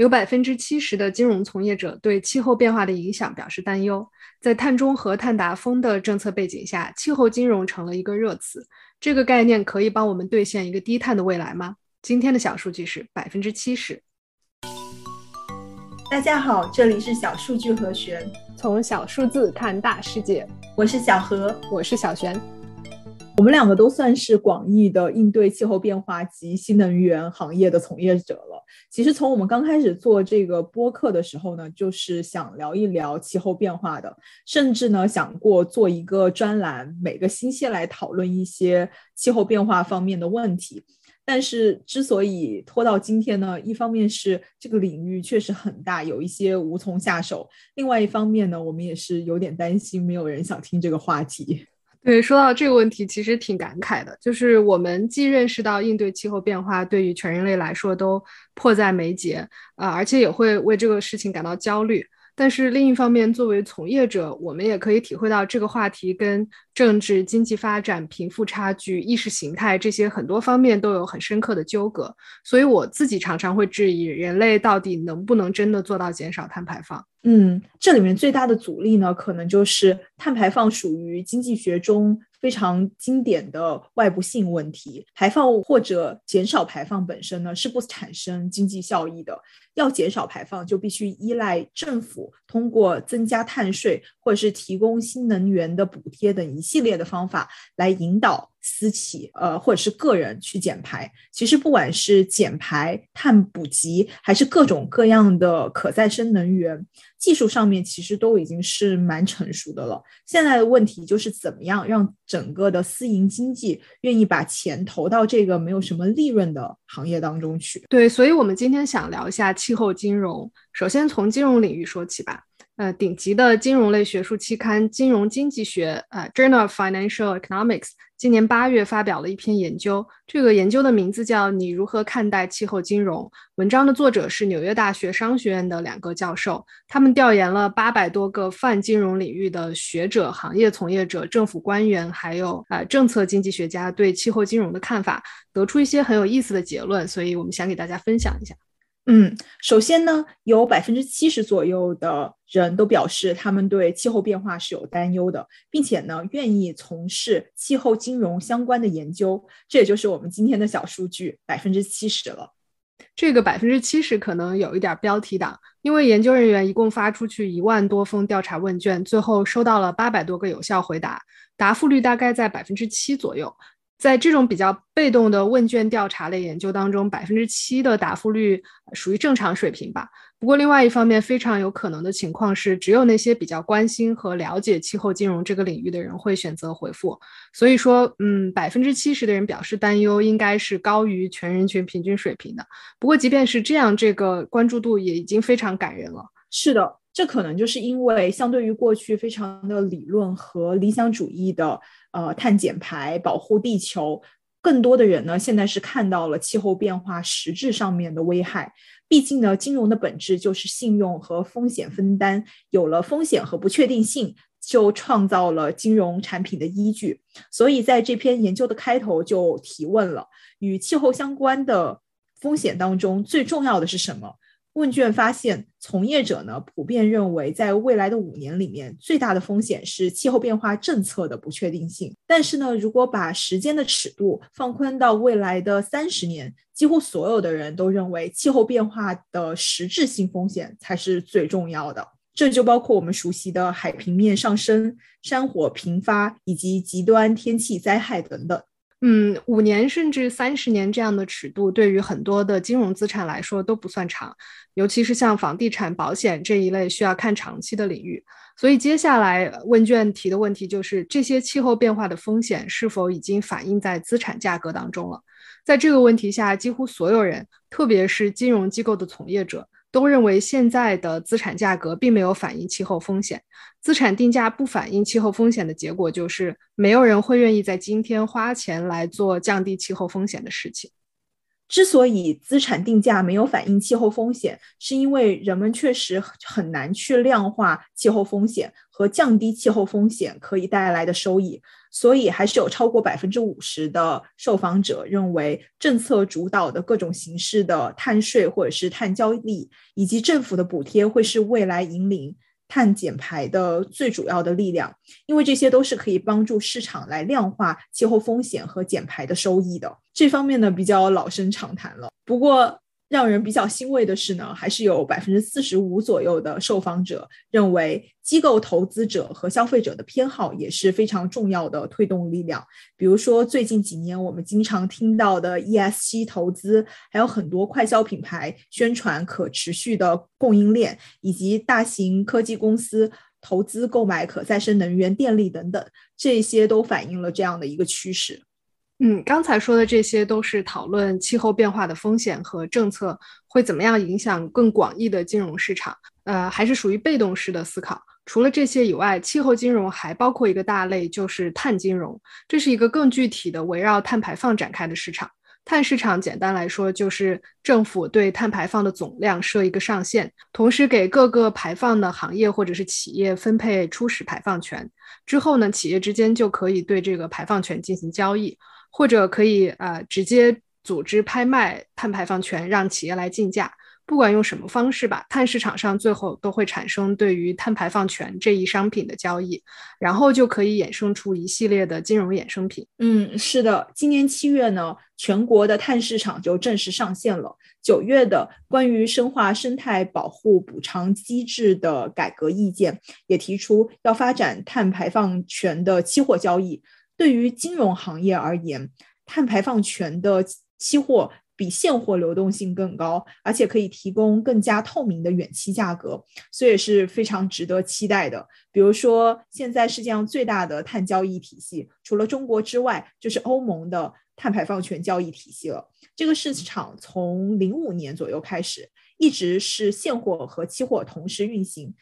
有百分之七十的金融从业者对气候变化的影响表示担忧。在碳中和、碳达峰的政策背景下，气候金融成了一个热词。这个概念可以帮我们兑现一个低碳的未来吗？今天的小数据是百分之七十。大家好，这里是小数据和玄，从小数字看大世界。我是小何，我是小璇。我们两个都算是广义的应对气候变化及新能源行业的从业者了。其实从我们刚开始做这个播客的时候呢，就是想聊一聊气候变化的，甚至呢想过做一个专栏，每个星期来讨论一些气候变化方面的问题。但是之所以拖到今天呢，一方面是这个领域确实很大，有一些无从下手；另外一方面呢，我们也是有点担心，没有人想听这个话题。对，说到这个问题，其实挺感慨的。就是我们既认识到应对气候变化对于全人类来说都迫在眉睫啊，而且也会为这个事情感到焦虑。但是另一方面，作为从业者，我们也可以体会到这个话题跟政治、经济发展、贫富差距、意识形态这些很多方面都有很深刻的纠葛。所以我自己常常会质疑，人类到底能不能真的做到减少碳排放？嗯，这里面最大的阻力呢，可能就是碳排放属于经济学中。非常经典的外部性问题，排放或者减少排放本身呢是不产生经济效益的。要减少排放，就必须依赖政府通过增加碳税或者是提供新能源的补贴等一系列的方法来引导私企呃或者是个人去减排。其实不管是减排、碳捕集，还是各种各样的可再生能源。技术上面其实都已经是蛮成熟的了，现在的问题就是怎么样让整个的私营经济愿意把钱投到这个没有什么利润的行业当中去。对，所以我们今天想聊一下气候金融，首先从金融领域说起吧。呃，顶级的金融类学术期刊《金融经济学》呃，《Journal of Financial Economics》今年八月发表了一篇研究，这个研究的名字叫《你如何看待气候金融》。文章的作者是纽约大学商学院的两个教授，他们调研了八百多个泛金融领域的学者、行业从业者、政府官员，还有呃政策经济学家对气候金融的看法，得出一些很有意思的结论，所以我们想给大家分享一下。嗯，首先呢，有百分之七十左右的人都表示他们对气候变化是有担忧的，并且呢，愿意从事气候金融相关的研究。这也就是我们今天的小数据，百分之七十了。这个百分之七十可能有一点标题党，因为研究人员一共发出去一万多封调查问卷，最后收到了八百多个有效回答，答复率大概在百分之七左右。在这种比较被动的问卷调查类研究当中，百分之七的答复率属于正常水平吧。不过，另外一方面，非常有可能的情况是，只有那些比较关心和了解气候金融这个领域的人会选择回复。所以说，嗯，百分之七十的人表示担忧，应该是高于全人群平均水平的。不过，即便是这样，这个关注度也已经非常感人了。是的，这可能就是因为相对于过去非常的理论和理想主义的。呃，碳减排、保护地球，更多的人呢，现在是看到了气候变化实质上面的危害。毕竟呢，金融的本质就是信用和风险分担，有了风险和不确定性，就创造了金融产品的依据。所以，在这篇研究的开头就提问了：与气候相关的风险当中，最重要的是什么？问卷发现，从业者呢普遍认为，在未来的五年里面，最大的风险是气候变化政策的不确定性。但是呢，如果把时间的尺度放宽到未来的三十年，几乎所有的人都认为，气候变化的实质性风险才是最重要的。这就包括我们熟悉的海平面上升、山火频发以及极端天气灾害等等。嗯，五年甚至三十年这样的尺度，对于很多的金融资产来说都不算长，尤其是像房地产、保险这一类需要看长期的领域。所以，接下来问卷提的问题就是：这些气候变化的风险是否已经反映在资产价格当中了？在这个问题下，几乎所有人，特别是金融机构的从业者。都认为现在的资产价格并没有反映气候风险，资产定价不反映气候风险的结果就是，没有人会愿意在今天花钱来做降低气候风险的事情。之所以资产定价没有反映气候风险，是因为人们确实很难去量化气候风险和降低气候风险可以带来的收益，所以还是有超过百分之五十的受访者认为，政策主导的各种形式的碳税或者是碳交易，以及政府的补贴会是未来引领。碳减排的最主要的力量，因为这些都是可以帮助市场来量化气候风险和减排的收益的。这方面呢，比较老生常谈了。不过，让人比较欣慰的是呢，还是有百分之四十五左右的受访者认为，机构投资者和消费者的偏好也是非常重要的推动力量。比如说，最近几年我们经常听到的 ESG 投资，还有很多快消品牌宣传可持续的供应链，以及大型科技公司投资购买可再生能源电力等等，这些都反映了这样的一个趋势。嗯，刚才说的这些都是讨论气候变化的风险和政策会怎么样影响更广义的金融市场，呃，还是属于被动式的思考。除了这些以外，气候金融还包括一个大类，就是碳金融。这是一个更具体的围绕碳排放展开的市场。碳市场简单来说就是政府对碳排放的总量设一个上限，同时给各个排放的行业或者是企业分配初始排放权。之后呢，企业之间就可以对这个排放权进行交易。或者可以呃直接组织拍卖碳排放权，让企业来竞价。不管用什么方式吧，碳市场上最后都会产生对于碳排放权这一商品的交易，然后就可以衍生出一系列的金融衍生品。嗯，是的，今年七月呢，全国的碳市场就正式上线了。九月的关于深化生态保护补偿机制的改革意见也提出要发展碳排放权的期货交易。对于金融行业而言，碳排放权的期货比现货流动性更高，而且可以提供更加透明的远期价格，所以是非常值得期待的。比如说，现在世界上最大的碳交易体系，除了中国之外，就是欧盟的碳排放权交易体系了。这个市场从零五年左右开始，一直是现货和期货同时运行。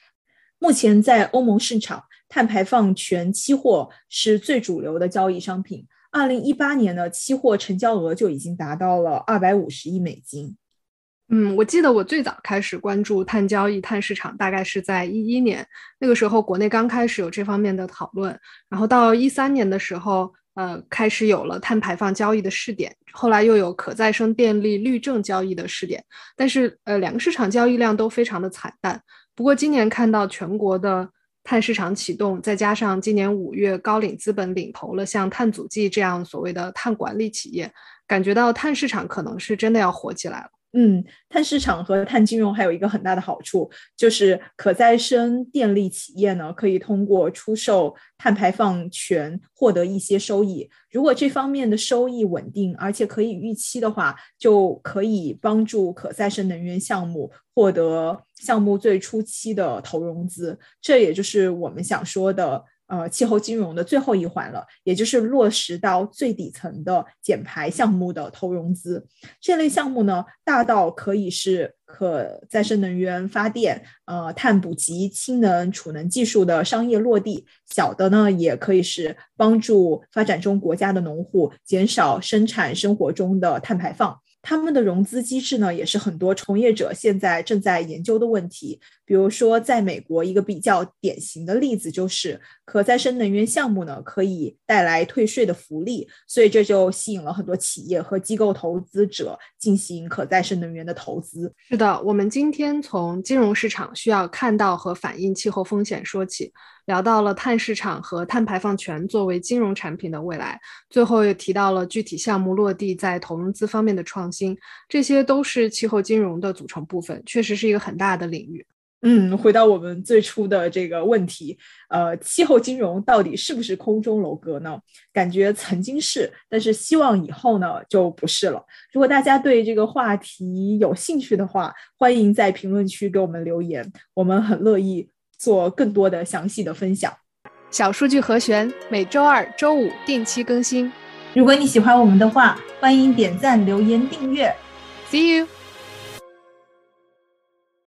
目前在欧盟市场，碳排放权期货是最主流的交易商品。二零一八年呢，期货成交额就已经达到了二百五十亿美金。嗯，我记得我最早开始关注碳交易、碳市场，大概是在一一年，那个时候国内刚开始有这方面的讨论。然后到一三年的时候，呃，开始有了碳排放交易的试点，后来又有可再生电力绿证交易的试点，但是呃，两个市场交易量都非常的惨淡。不过今年看到全国的碳市场启动，再加上今年五月高瓴资本领投了像碳足迹这样所谓的碳管理企业，感觉到碳市场可能是真的要火起来了。嗯，碳市场和碳金融还有一个很大的好处，就是可再生电力企业呢可以通过出售碳排放权获得一些收益。如果这方面的收益稳定，而且可以预期的话，就可以帮助可再生能源项目获得项目最初期的投融资。这也就是我们想说的。呃，气候金融的最后一环了，也就是落实到最底层的减排项目的投融资。这类项目呢，大到可以是可再生能源发电、呃碳捕集、氢能储能技术的商业落地；小的呢，也可以是帮助发展中国家的农户减少生产生活中的碳排放。他们的融资机制呢，也是很多从业者现在正在研究的问题。比如说，在美国，一个比较典型的例子就是可再生能源项目呢，可以带来退税的福利，所以这就吸引了很多企业和机构投资者进行可再生能源的投资。是的，我们今天从金融市场需要看到和反映气候风险说起。聊到了碳市场和碳排放权作为金融产品的未来，最后又提到了具体项目落地在投融资方面的创新，这些都是气候金融的组成部分，确实是一个很大的领域。嗯，回到我们最初的这个问题，呃，气候金融到底是不是空中楼阁呢？感觉曾经是，但是希望以后呢就不是了。如果大家对这个话题有兴趣的话，欢迎在评论区给我们留言，我们很乐意。做更多的详细的分享。小数据和弦每周二、周五定期更新。如果你喜欢我们的话，欢迎点赞、留言、订阅。See you.